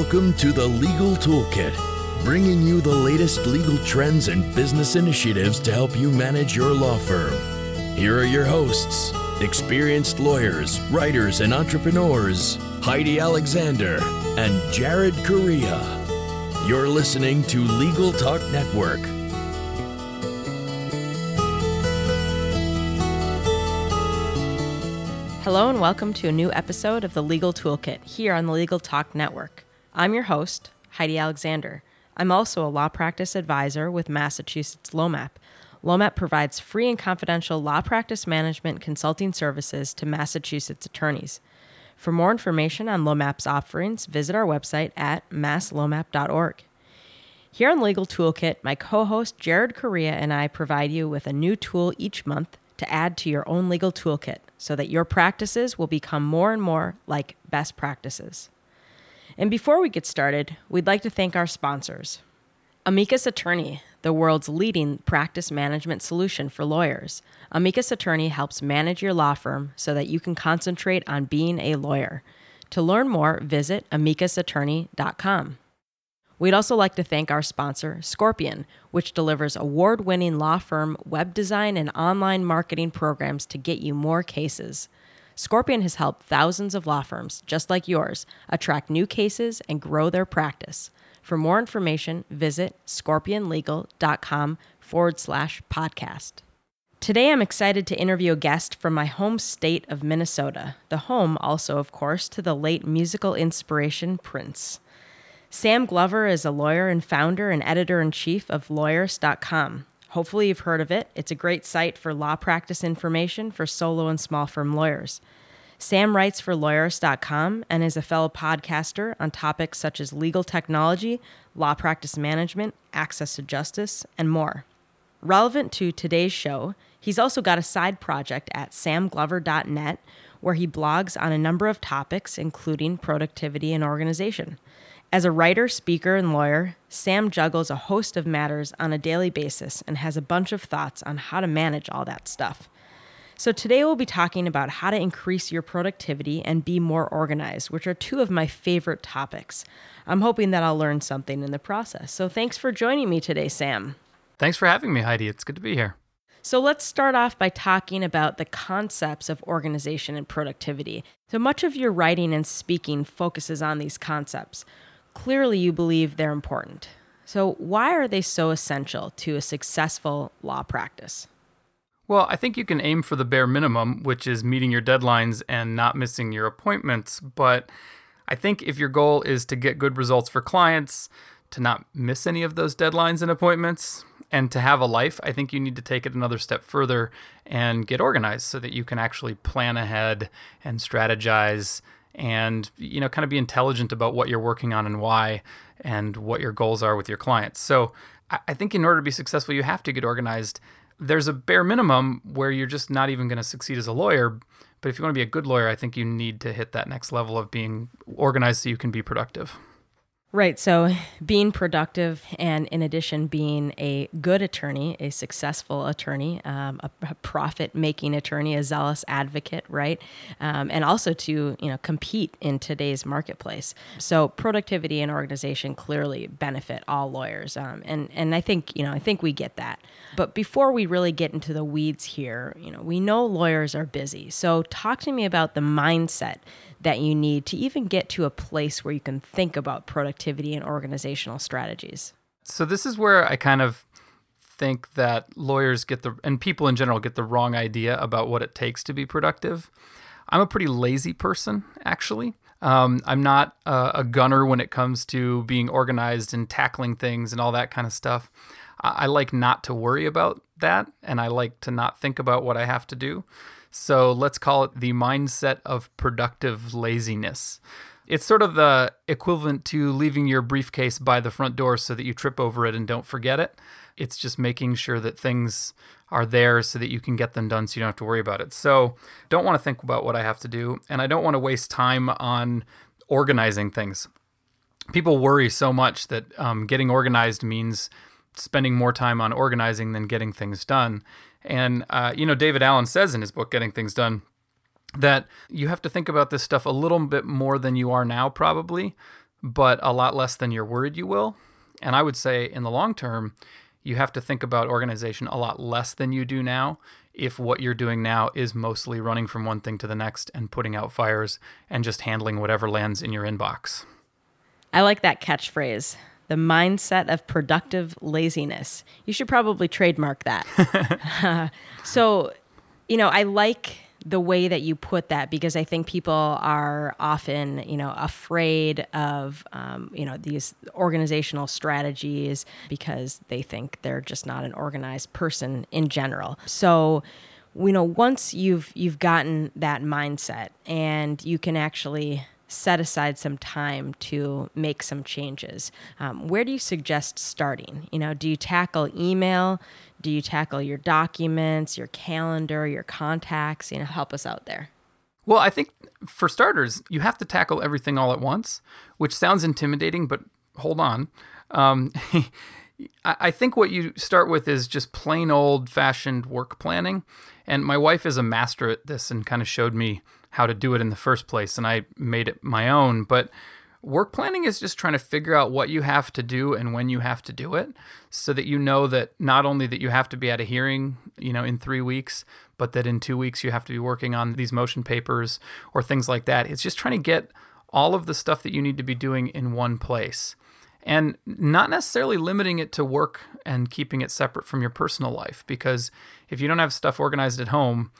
Welcome to the Legal Toolkit, bringing you the latest legal trends and business initiatives to help you manage your law firm. Here are your hosts, experienced lawyers, writers, and entrepreneurs, Heidi Alexander and Jared Correia. You're listening to Legal Talk Network. Hello, and welcome to a new episode of the Legal Toolkit here on the Legal Talk Network. I'm your host, Heidi Alexander. I'm also a law practice advisor with Massachusetts LOMAP. LOMAP provides free and confidential law practice management consulting services to Massachusetts attorneys. For more information on LOMAP's offerings, visit our website at masslomap.org. Here on Legal Toolkit, my co host Jared Correia and I provide you with a new tool each month to add to your own legal toolkit so that your practices will become more and more like best practices. And before we get started, we'd like to thank our sponsors Amicus Attorney, the world's leading practice management solution for lawyers. Amicus Attorney helps manage your law firm so that you can concentrate on being a lawyer. To learn more, visit amicusattorney.com. We'd also like to thank our sponsor, Scorpion, which delivers award winning law firm web design and online marketing programs to get you more cases. Scorpion has helped thousands of law firms, just like yours, attract new cases and grow their practice. For more information, visit scorpionlegal.com forward slash podcast. Today, I'm excited to interview a guest from my home state of Minnesota, the home, also, of course, to the late musical inspiration Prince. Sam Glover is a lawyer and founder and editor in chief of lawyerist.com. Hopefully, you've heard of it. It's a great site for law practice information for solo and small firm lawyers. Sam writes for lawyerist.com and is a fellow podcaster on topics such as legal technology, law practice management, access to justice, and more. Relevant to today's show, he's also got a side project at samglover.net where he blogs on a number of topics, including productivity and organization. As a writer, speaker, and lawyer, Sam juggles a host of matters on a daily basis and has a bunch of thoughts on how to manage all that stuff. So, today we'll be talking about how to increase your productivity and be more organized, which are two of my favorite topics. I'm hoping that I'll learn something in the process. So, thanks for joining me today, Sam. Thanks for having me, Heidi. It's good to be here. So, let's start off by talking about the concepts of organization and productivity. So, much of your writing and speaking focuses on these concepts. Clearly, you believe they're important. So, why are they so essential to a successful law practice? Well, I think you can aim for the bare minimum, which is meeting your deadlines and not missing your appointments. But I think if your goal is to get good results for clients, to not miss any of those deadlines and appointments, and to have a life, I think you need to take it another step further and get organized so that you can actually plan ahead and strategize and you know kind of be intelligent about what you're working on and why and what your goals are with your clients. So I think in order to be successful, you have to get organized there's a bare minimum where you're just not even going to succeed as a lawyer. But if you want to be a good lawyer, I think you need to hit that next level of being organized so you can be productive. Right. So being productive and, in addition, being a good attorney, a successful attorney, um, a, a profit making attorney, a zealous advocate, right? Um, and also to, you know, compete in today's marketplace. So productivity and organization clearly benefit all lawyers. Um, and, and I think, you know, I think we get that. But before we really get into the weeds here, you know, we know lawyers are busy. So talk to me about the mindset that you need to even get to a place where you can think about productivity and organizational strategies? So, this is where I kind of think that lawyers get the, and people in general get the wrong idea about what it takes to be productive. I'm a pretty lazy person, actually. Um, I'm not a, a, gunner when it comes to being organized and tackling things and all that kind of stuff. I, I like not to worry about that, and I like to not think about what I have to do. So let's call it the mindset of productive laziness. It's sort of the equivalent to leaving your briefcase by the front door so that you trip over it and don't forget it. It's just making sure that things are there so that you can get them done so you don't have to worry about it. So, don't want to think about what I have to do, and I don't want to waste time on organizing things. People worry so much that um, getting organized means spending more time on organizing than getting things done. And, uh, you know, David Allen says in his book, Getting Things Done, that you have to think about this stuff a little bit more than you are now, probably. but a lot less than you're worried you will. And I would say in the long term, you have to think about organization a lot less than you do now if what you're doing now is mostly running from one thing to the next and putting out fires and just handling whatever lands in your inbox. I like that catchphrase the mindset of productive laziness. You should probably trademark that. so, you know, I like the way that you put that because I think people are often, you know, afraid of, um, you know, these organizational strategies because they think they're just not an organized person in general. So, you know, once you've you've gotten that mindset and you can actually set aside some time to make some changes. Um, where do you suggest starting? You know, do you tackle email? Do you tackle your documents, your calendar, your contacts? You know, help us out there. Well, I think for starters, you have to tackle everything all at once, which sounds intimidating, but hold on. Um, I think what you start with is just plain old fashioned work planning. And my wife is a master at this and kind of showed me how to do it in the first place. And I made it my own. But Work planning is just trying to figure out what you have to do and when you have to do it so that you know that not only that you have to be at a hearing, you know, in 3 weeks, but that in 2 weeks you have to be working on these motion papers or things like that. It's just trying to get all of the stuff that you need to be doing in one place and not necessarily limiting it to work and keeping it separate from your personal life because if you don't have stuff organized at home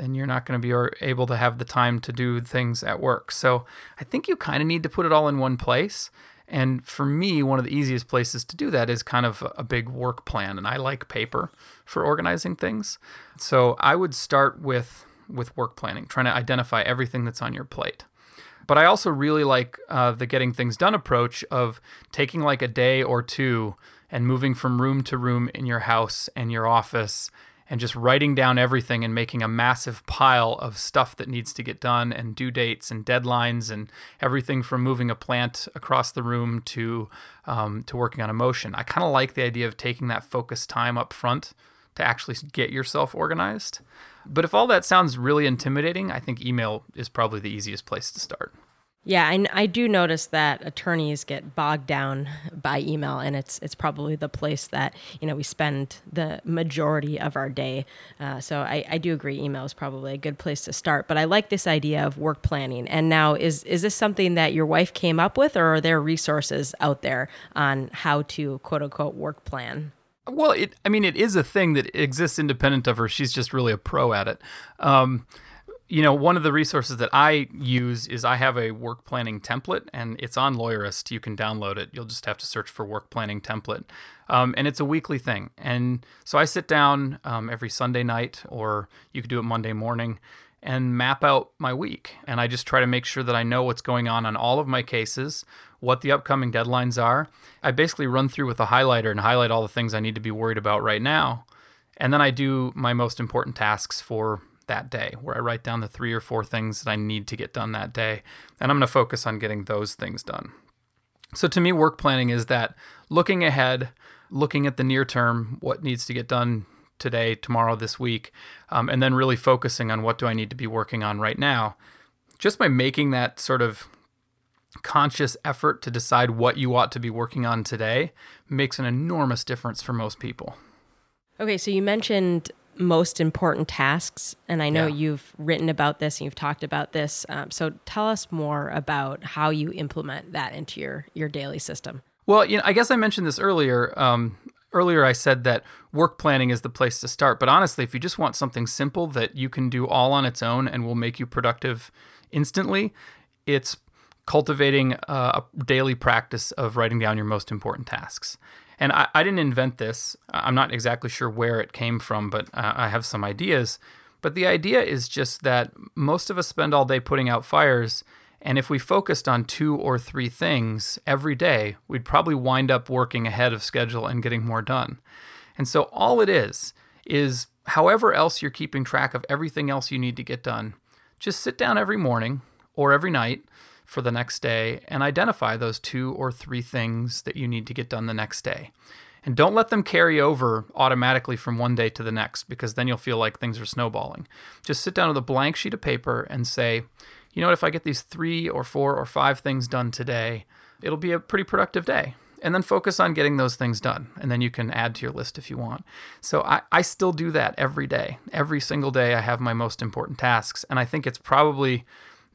then you're not going to be able to have the time to do things at work. So I think you kind of need to put it all in one place. And for me, one of the easiest places to do that is kind of a big work plan. And I like paper for organizing things. So I would start with, with work planning, trying to identify everything that's on your plate. But I also really like uh, the getting things done approach of taking like a day or two and moving from room to room in your house and your office and just writing down everything and making a massive pile of stuff that needs to get done and due dates and deadlines and everything from moving a plant across the room to um, to working on a motion. I kind of like the idea of taking that focused time up front to actually get yourself organized. But if all that sounds really intimidating, I think email is probably the easiest place to start. Yeah, I, I do notice that attorneys get bogged down by email, and it's it's probably the place that you know we spend the majority of our day. Uh, so I, I do agree, email is probably a good place to start. But I like this idea of work planning. And now, is is this something that your wife came up with, or are there resources out there on how to quote unquote work plan? Well, it I mean, it is a thing that exists independent of her. She's just really a pro at it. Um, you know, one of the resources that I use is I have a work planning template, and it's on Lawyerist. You can download it. You'll just have to search for work planning template, um, and it's a weekly thing. And so I sit down um, every Sunday night, or you could do it Monday morning, and map out my week. And I just try to make sure that I know what's going on on all of my cases, what the upcoming deadlines are. I basically run through with a highlighter and highlight all the things I need to be worried about right now. And then I do my most important tasks for that day, where I write down the three or four things that I need to get done that day. And I'm going to focus on getting those things done. So to me, work planning is that looking ahead, looking at the near term, what needs to get done today, tomorrow, this week, um, and then really focusing on what do I need to be working on right now. Just by making that sort of conscious effort to decide what you ought to be working on today makes an enormous difference for most people. Okay, so you mentioned most important tasks. And I know yeah. you've written about this and you've talked about this. Um, so tell us more about how you implement that into your your daily system. Well, you know, I guess I mentioned this earlier. Um, earlier, I said that work planning is the place to start. But honestly, if you just want something simple that you can do all on its own and will make you productive instantly, it's cultivating a daily practice of writing down your most important tasks. And I, I didn't invent this. I'm not exactly sure where it came from, but uh, I have some ideas. But the idea is just that most of us spend all day putting out fires. And if we focused on two or three things every day, we'd probably wind up working ahead of schedule and getting more done. And so all it is, is however else you're keeping track of everything else you need to get done, just sit down every morning or every night for the next day and identify those two or three things that you need to get done the next day. And don't let them carry over automatically from one day to the next because then you'll feel like things are snowballing. Just sit down with a blank sheet of paper and say, you know what, if I get these three or four or five things done today, it'll be a pretty productive day. And then focus on getting those things done. And then you can add to your list if you want. So I, I still do that every day. Every single day, I have my most important tasks. And I think it's probably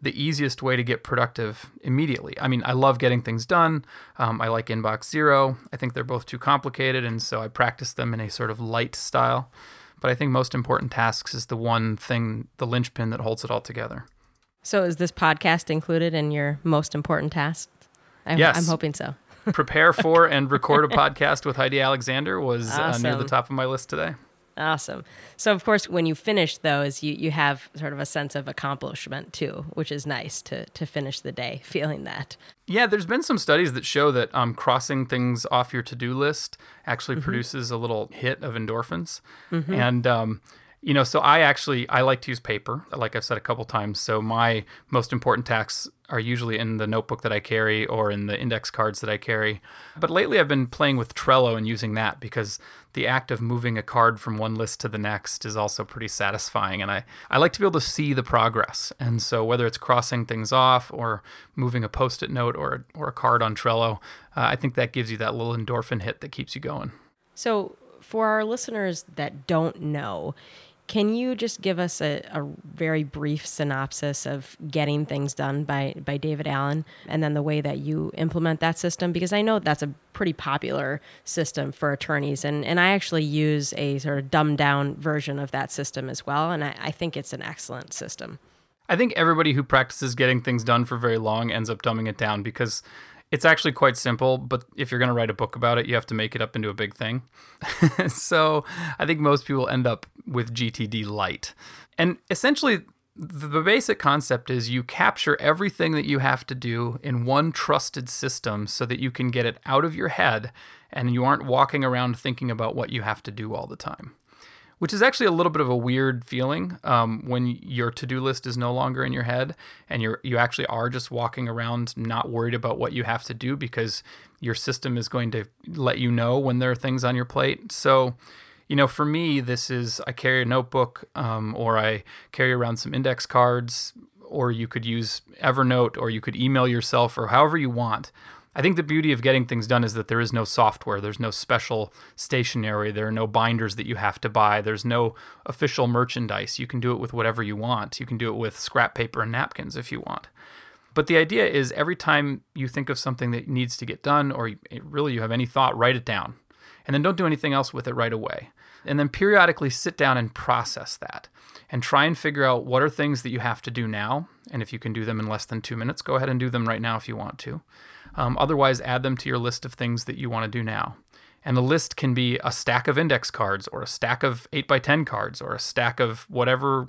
the easiest way to get productive immediately. I mean, I love getting things done. Um, I like Inbox Zero. I think they're both too complicated. And so I practice them in a sort of light style. But I think most important tasks is the one thing, the linchpin that holds it all together. So is this podcast included in your most important tasks? I'm, Yes. I'm hoping so. Prepare for and record a podcast with Heidi Alexander was uh, near the top of my list today. Awesome. So of course, when you finish those, you, you have sort of a sense of accomplishment too, which is nice to to finish the day feeling that. Yeah, there's been some studies that show that um, crossing things off your to-do list actually produces a little hit of endorphins, and um, you know, so I actually I like to use paper, like I've said a couple times. So my most important tasks are usually in the notebook that I carry or in the index cards that I carry. But lately, I've been playing with Trello and using that because the act of moving a card from one list to the next is also pretty satisfying. And I, I like to be able to see the progress. And so whether it's crossing things off or moving a post it note or, or a card on Trello, uh, I think that gives you that little endorphin hit that keeps you going. So for our listeners that don't know, can you just give us a, a very brief synopsis of getting things done by, by David Allen and then the way that you implement that system? Because I know that's a pretty popular system for attorneys. And, and I actually use a sort of dumbed down version of that system as well. And I, I think it's an excellent system. I think everybody who practices getting things done for very long ends up dumbing it down because it's actually quite simple. But if you're going to write a book about it, you have to make it up into a big thing. so I think most people end up with GTD Lite. And essentially, the basic concept is you capture everything that you have to do in one trusted system so that you can get it out of your head and you aren't walking around thinking about what you have to do all the time which is actually a little bit of a weird feeling um, when your to-do list is no longer in your head and you're you actually are just walking around not worried about what you have to do because your system is going to let you know when there are things on your plate. So you know for me this is i carry a notebook um, or i carry around some index cards or you could use evernote or you could email yourself or however you want I think the beauty of getting things done is that there is no software, there's no special stationery, there are no binders that you have to buy, there's no official merchandise. You can do it with whatever you want. You can do it with scrap paper and napkins if you want. But the idea is every time you think of something that needs to get done or really you have any thought, write it down. And then don't do anything else with it right away. And then periodically sit down and process that and try and figure out what are things that you have to do now. And if you can do them in less than two minutes, go ahead and do them right now if you want to. Um, otherwise, add them to your list of things that you want to do now. And the list can be a stack of index cards, or a stack of 8x10 cards, or a stack of whatever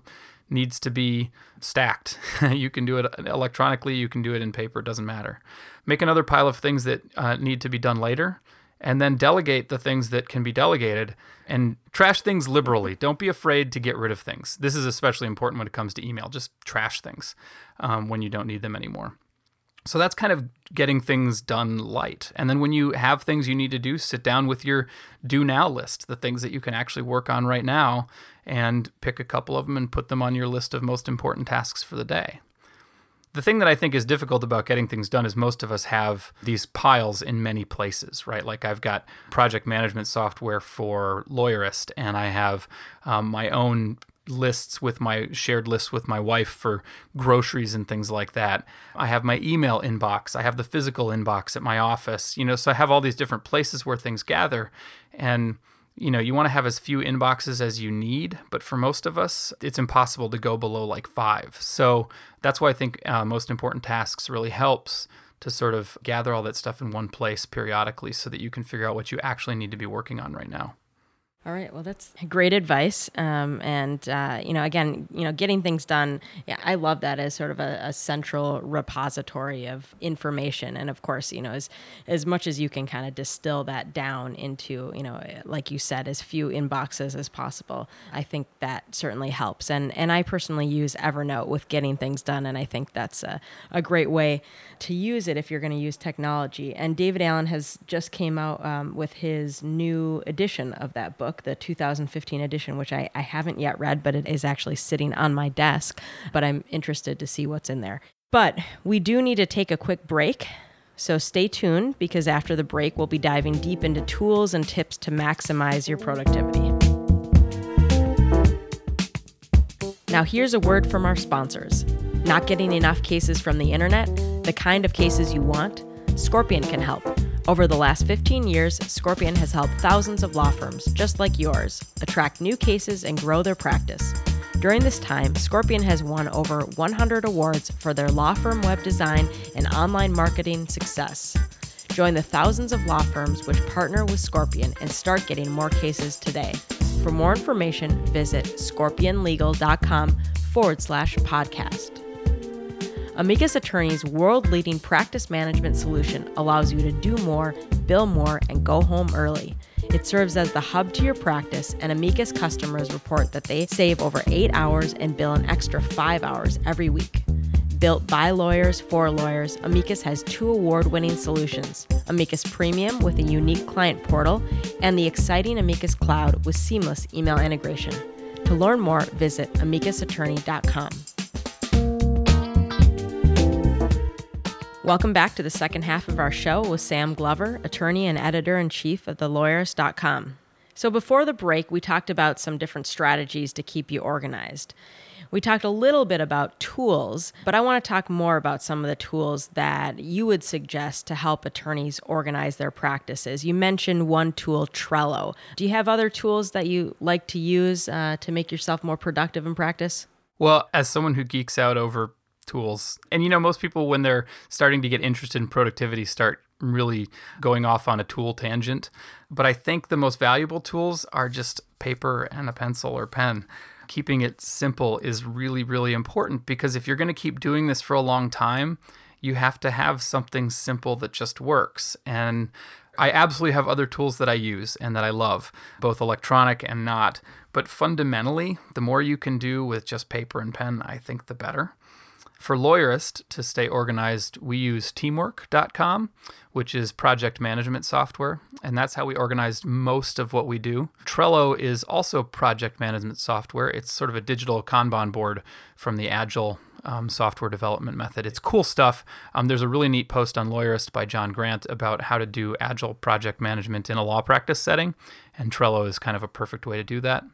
needs to be stacked. you can do it electronically, you can do it in paper, it doesn't matter. Make another pile of things that uh, need to be done later, and then delegate the things that can be delegated and trash things liberally. Don't be afraid to get rid of things. This is especially important when it comes to email. Just trash things um, when you don't need them anymore. So that's kind of getting things done light. And then when you have things you need to do, sit down with your do now list, the things that you can actually work on right now, and pick a couple of them and put them on your list of most important tasks for the day. The thing that I think is difficult about getting things done is most of us have these piles in many places, right? Like I've got project management software for Lawyerist, and I have um, my own lists with my shared lists with my wife for groceries and things like that. I have my email inbox. I have the physical inbox at my office. You know, so I have all these different places where things gather, and you know, you want to have as few inboxes as you need, but for most of us, it's impossible to go below like five. So that's why I think uh, most important tasks really helps to sort of gather all that stuff in one place periodically so that you can figure out what you actually need to be working on right now. All right. Well, that's great advice. Um, and uh, you know, again, you know, getting things done. Yeah, I love that as sort of a, a central repository of information. And of course, you know, as as much as you can kind of distill that down into, you know, like you said, as few inboxes as possible. I think that certainly helps. And and I personally use Evernote with getting things done, and I think that's a, a great way to use it if you're going to use technology. And David Allen has just came out um, with his new edition of that book book, the 2015 edition, which I, I haven't yet read, but it is actually sitting on my desk. But I'm interested to see what's in there. But we do need to take a quick break. So stay tuned because after the break, we'll be diving deep into tools and tips to maximize your productivity. Now, here's a word from our sponsors. Not getting enough cases from the internet? The kind of cases you want? Scorpion can help. Over the last 15 years, Scorpion has helped thousands of law firms, just like yours, attract new cases and grow their practice. During this time, Scorpion has won over 100 awards for their law firm web design and online marketing success. Join the thousands of law firms which partner with Scorpion and start getting more cases today. For more information, visit scorpionlegal.com forward slash podcast. Amicus Attorney's world leading practice management solution allows you to do more, bill more, and go home early. It serves as the hub to your practice, and Amicus customers report that they save over eight hours and bill an extra five hours every week. Built by lawyers for lawyers, Amicus has two award winning solutions Amicus Premium with a unique client portal, and the exciting Amicus Cloud with seamless email integration. To learn more, visit amicusattorney.com. Welcome back to the second half of our show with Sam Glover, attorney and editor in chief of thelawyerist.com. So, before the break, we talked about some different strategies to keep you organized. We talked a little bit about tools, but I want to talk more about some of the tools that you would suggest to help attorneys organize their practices. You mentioned one tool, Trello. Do you have other tools that you like to use uh, to make yourself more productive in practice? Well, as someone who geeks out over tools. And you know, most people when they're starting to get interested in productivity start really going off on a tool tangent. But I think the most valuable tools are just paper and a pencil or pen. Keeping it simple is really, really important because if you're going to keep doing this for a long time, you have to have something simple that just works. And I absolutely have other tools that I use and that I love, both electronic and not. But fundamentally, the more you can do with just paper and pen, I think the better. For Lawyerist to stay organized, we use teamwork.com, which is project management software, and that's how we organize most of what we do. Trello is also project management software. It's sort of a digital Kanban board from the Agile um, software development method. It's cool stuff. Um, there's a really neat post on Lawyerist by John Grant about how to do Agile project management in a law practice setting, and Trello is kind of a perfect way to do that.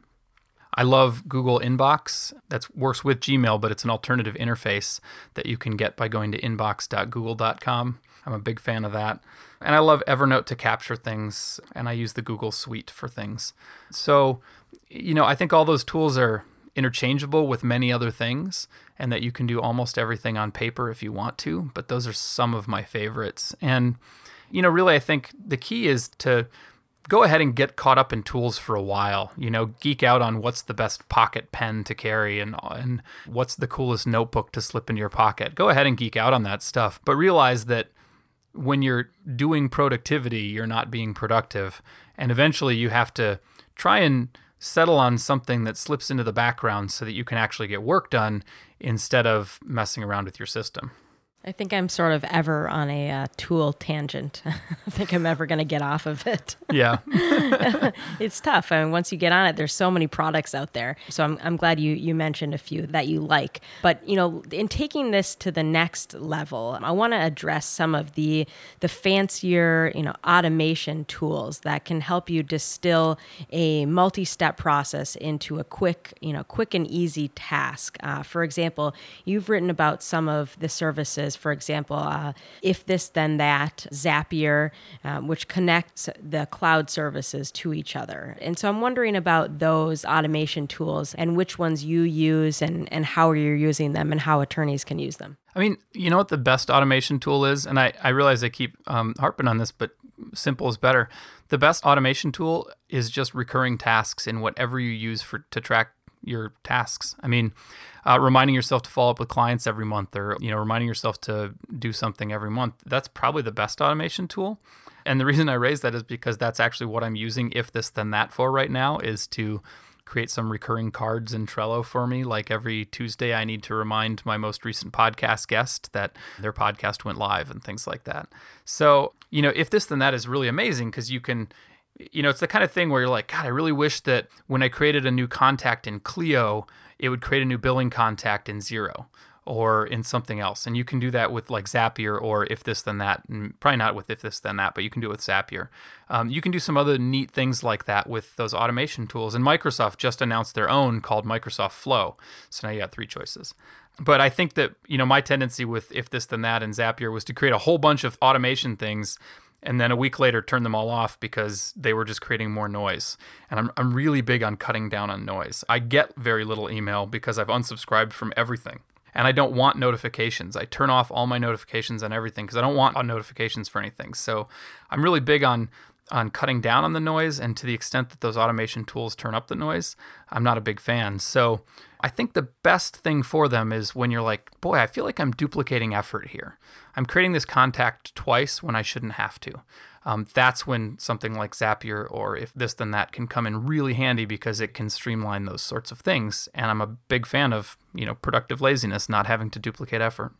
I love Google Inbox. That works with Gmail, but it's an alternative interface that you can get by going to inbox.google.com. I'm a big fan of that. And I love Evernote to capture things, and I use the Google Suite for things. So, you know, I think all those tools are interchangeable with many other things, and that you can do almost everything on paper if you want to, but those are some of my favorites. And, you know, really, I think the key is to go ahead and get caught up in tools for a while. You know, geek out on what's the best pocket pen to carry and and what's the coolest notebook to slip in your pocket. Go ahead and geek out on that stuff, but realize that when you're doing productivity, you're not being productive, and eventually you have to try and settle on something that slips into the background so that you can actually get work done instead of messing around with your system. I think I'm sort of ever on a uh, tool tangent. I think I'm ever going to get off of it. Yeah. it's tough. I mean, once you get on it, there's so many products out there. So I'm, I'm glad you, you mentioned a few that you like. But, you know, in taking this to the next level, I want to address some of the, the fancier, you know, automation tools that can help you distill a multi-step process into a quick, you know, quick and easy task. Uh, for example, you've written about some of the services for example, uh, if this then that, Zapier, um, which connects the cloud services to each other. And so I'm wondering about those automation tools and which ones you use and, and how you're using them and how attorneys can use them. I mean, you know what the best automation tool is? And I, I realize I keep um, harping on this, but simple is better. The best automation tool is just recurring tasks in whatever you use for to track your tasks. I mean, uh, reminding yourself to follow up with clients every month, or you know, reminding yourself to do something every month. That's probably the best automation tool. And the reason I raise that is because that's actually what I'm using if this then that for right now is to create some recurring cards in Trello for me. Like every Tuesday, I need to remind my most recent podcast guest that their podcast went live and things like that. So, you know, if this then that is really amazing because you can you know, it's the kind of thing where you're like, God, I really wish that when I created a new contact in Clio, it would create a new billing contact in Xero or in something else. And you can do that with like Zapier or if this then that. And probably not with if this then that, but you can do it with Zapier. Um, you can do some other neat things like that with those automation tools. And Microsoft just announced their own called Microsoft Flow. So now you got three choices. But I think that you know my tendency with if this then that and Zapier was to create a whole bunch of automation things and then a week later turn them all off because they were just creating more noise. And I'm, I'm really big on cutting down on noise. I get very little email because I've unsubscribed from everything and I don't want notifications. I turn off all my notifications on everything because I don't want notifications for anything. So I'm really big on on cutting down on the noise and to the extent that those automation tools turn up the noise, I'm not a big fan. So I think the best thing for them is when you're like, boy, I feel like I'm duplicating effort here. I'm creating this contact twice when I shouldn't have to um, that's when something like Zapier or if this then that can come in really handy because it can streamline those sorts of things. And I'm a big fan of you know productive laziness, not having to duplicate effort.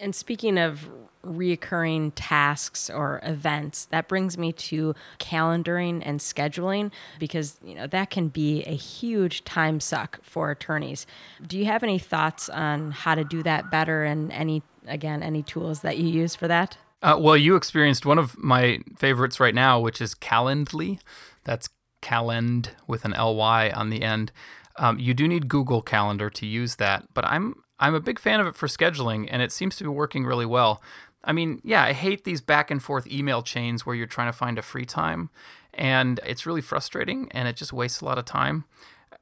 And speaking of reoccurring tasks or events, that brings me to calendaring and scheduling because you know that can be a huge time suck for attorneys. Do you have any thoughts on how to do that better and any again any tools that you use for that? Uh, well, you experienced one of my favorites right now, which is Calendly. That's Calend with an ly on the end. Um, you do need Google Calendar to use that, but I'm I'm a big fan of it for scheduling, and it seems to be working really well. I mean, yeah, I hate these back and forth email chains where you're trying to find a free time, and it's really frustrating, and it just wastes a lot of time.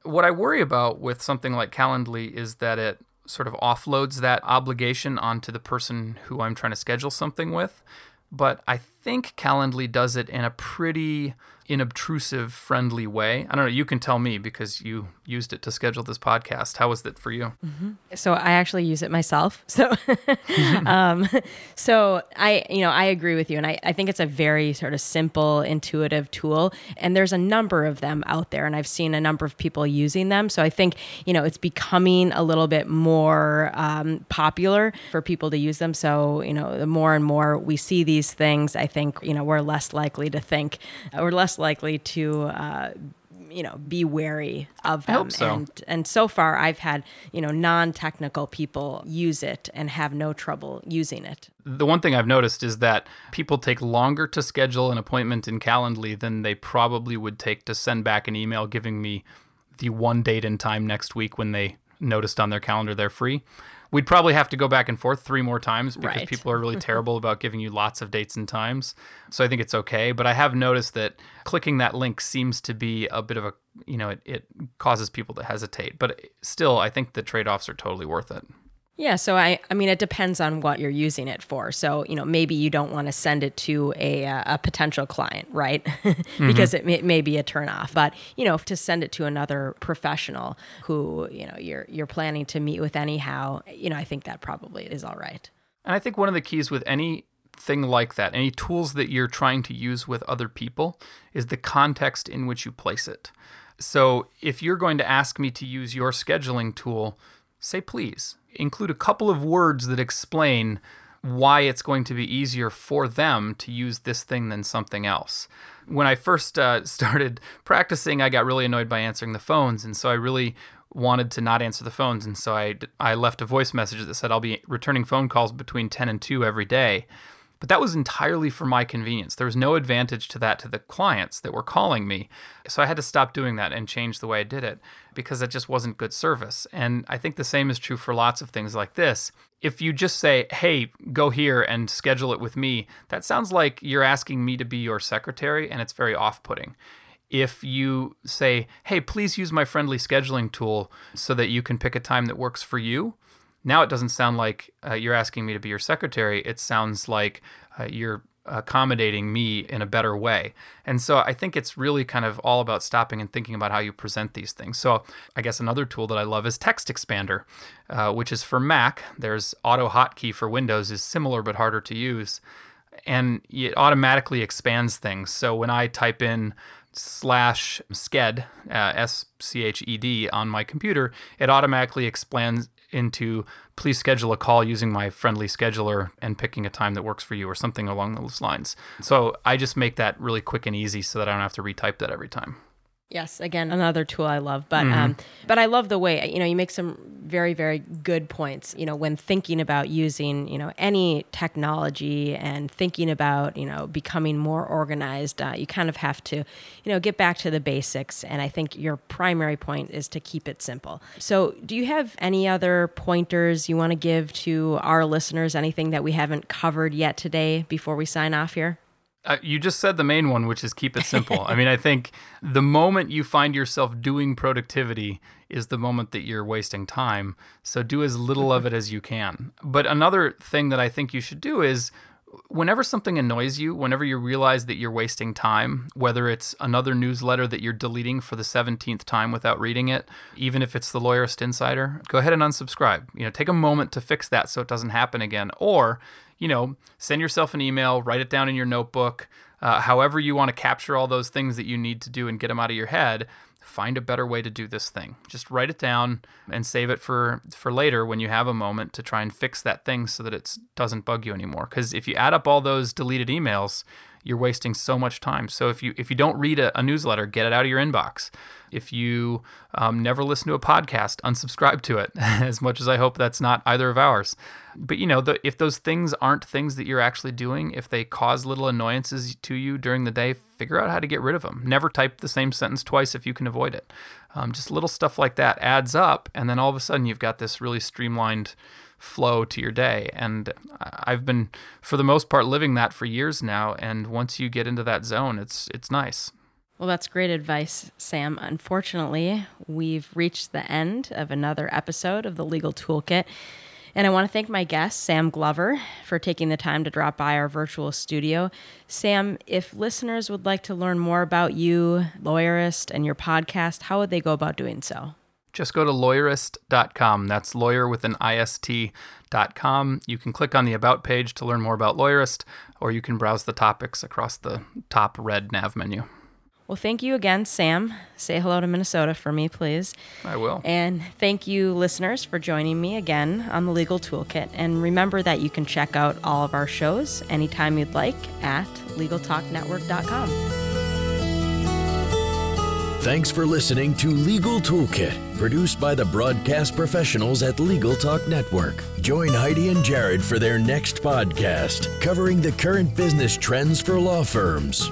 What I worry about with something like Calendly is that it sort of offloads that obligation onto the person who I'm trying to schedule something with. But I think Calendly does it in a pretty inobtrusive, friendly way. I don't know. You can tell me because you used it to schedule this podcast. How was it for you? Mm-hmm. So I actually use it myself. So, um, so I, you know, I agree with you, and I, I think it's a very sort of simple, intuitive tool. And there's a number of them out there, and I've seen a number of people using them. So I think you know it's becoming a little bit more um, popular for people to use them. So you know, the more and more we see these things, I think you know we're less likely to think, we're less likely to uh, you know be wary of them. So. And and so far I've had you know non-technical people use it and have no trouble using it. The one thing I've noticed is that people take longer to schedule an appointment in Calendly than they probably would take to send back an email giving me the one date and time next week when they noticed on their calendar they're free we'd probably have to go back and forth three more times because right. people are really terrible about giving you lots of dates and times. So I think it's okay. But I have noticed that clicking that link seems to be a bit of a, you know, it, it causes people to hesitate. But still, I think the trade offs are totally worth it. Yeah, so I, I mean, it depends on what you're using it for. So, you know, maybe you don't want to send it to a, uh, a potential client, right? because mm-hmm. it, may, it may be a turnoff. But, you know, to send it to another professional who, you know, you're, you're planning to meet with anyhow, you know, I think that probably is all right. And I think one of the keys with anything like that, any tools that you're trying to use with other people, is the context in which you place it. So if you're going to ask me to use your scheduling tool, say please include a couple of words that explain why it's going to be easier for them to use this thing than something else. When I first uh, started practicing, I got really annoyed by answering the phones, and so I really wanted to not answer the phones, and so I I left a voice message that said I'll be returning phone calls between 10 and 2 every day. But that was entirely for my convenience. There was no advantage to that to the clients that were calling me. So I had to stop doing that and change the way I did it because it just wasn't good service. And I think the same is true for lots of things like this. If you just say, hey, go here and schedule it with me, that sounds like you're asking me to be your secretary, and it's very off putting if you say, hey, please use my friendly scheduling tool so that you can pick a time that works for you, now it doesn't sound like uh, you're asking me to be your secretary. It sounds like uh, you're accommodating me in a better way. And so I think it's really kind of all about stopping and thinking about how you present these things. So I guess another tool that I love is Text Expander, uh, which is for Mac. There's Auto Hotkey for Windows is similar but harder to use. And it automatically expands things. So when I type in slash sked uh, s c h e d on my computer, it automatically expands into please schedule a call using my friendly scheduler and picking a time that works for you or something along those lines. So I just make that really quick and easy so that I don't have to retype that every time. Yes, again, another tool I love, but Mm-hmm. um, but I love the way you know you make some very very good points. You know, when thinking about using you know any technology and thinking about you know becoming more organized, uh, you kind of have to you know get back to the basics. And I think your primary point is to keep it simple. So, do you have any other pointers you want to give to our listeners? Anything that we haven't covered yet today before we sign off here? Uh, you just said the main one, which is keep it simple. I mean, I think the moment you find yourself doing productivity is the moment that you're wasting time. So do as little of it as you can. But another thing that I think you should do is whenever something annoys you, whenever you realize that you're wasting time, whether it's another newsletter that you're deleting for the 17th time without reading it, even if it's the Lawyerist Insider, go ahead and unsubscribe. You know, take a moment to fix that so it doesn't happen again. Or, you know, send yourself an email, write it down in your notebook, uh, however you want to capture all those things that you need to do and get them out of your head find a better way to do this thing. Just write it down and save it for for later when you have a moment to try and fix that thing so that it doesn't bug you anymore. Because if you add up all those deleted emails, you're wasting so much time. So if you if you don't read a, a newsletter, get it out of your inbox. If you um, never listen to a podcast, unsubscribe to it. As much as I hope that's not either of ours, but you know, the, if those things aren't things that you're actually doing, if they cause little annoyances to you during the day, figure out how to get rid of them. Never type the same sentence twice if you can avoid it. Um, just little stuff like that adds up, and then all of a sudden you've got this really streamlined flow to your day. And I've been, for the most part, living that for years now. And once you get into that zone, it's it's nice. Well, that's great advice, Sam. Unfortunately, we've reached the end of another episode of the Legal Toolkit. And I want to thank my guest, Sam Glover, for taking the time to drop by our virtual studio. Sam, if listeners would like to learn more about you, Lawyerist, and your podcast, how would they go about doing so? Just go to lawyerist.com. That's lawyer with an ist.com. You can click on the About page to learn more about Lawyerist, or you can browse the topics across the top red nav menu. Well, thank you again, Sam. Say hello to Minnesota for me, please. I will. And thank you, listeners, for joining me again on the Legal Toolkit. And remember that you can check out all of our shows anytime you'd like at LegalTalkNetwork.com. Thanks for listening to Legal Toolkit, produced by the broadcast professionals at Legal Talk Network. Join Heidi and Jared for their next podcast, covering the current business trends for law firms.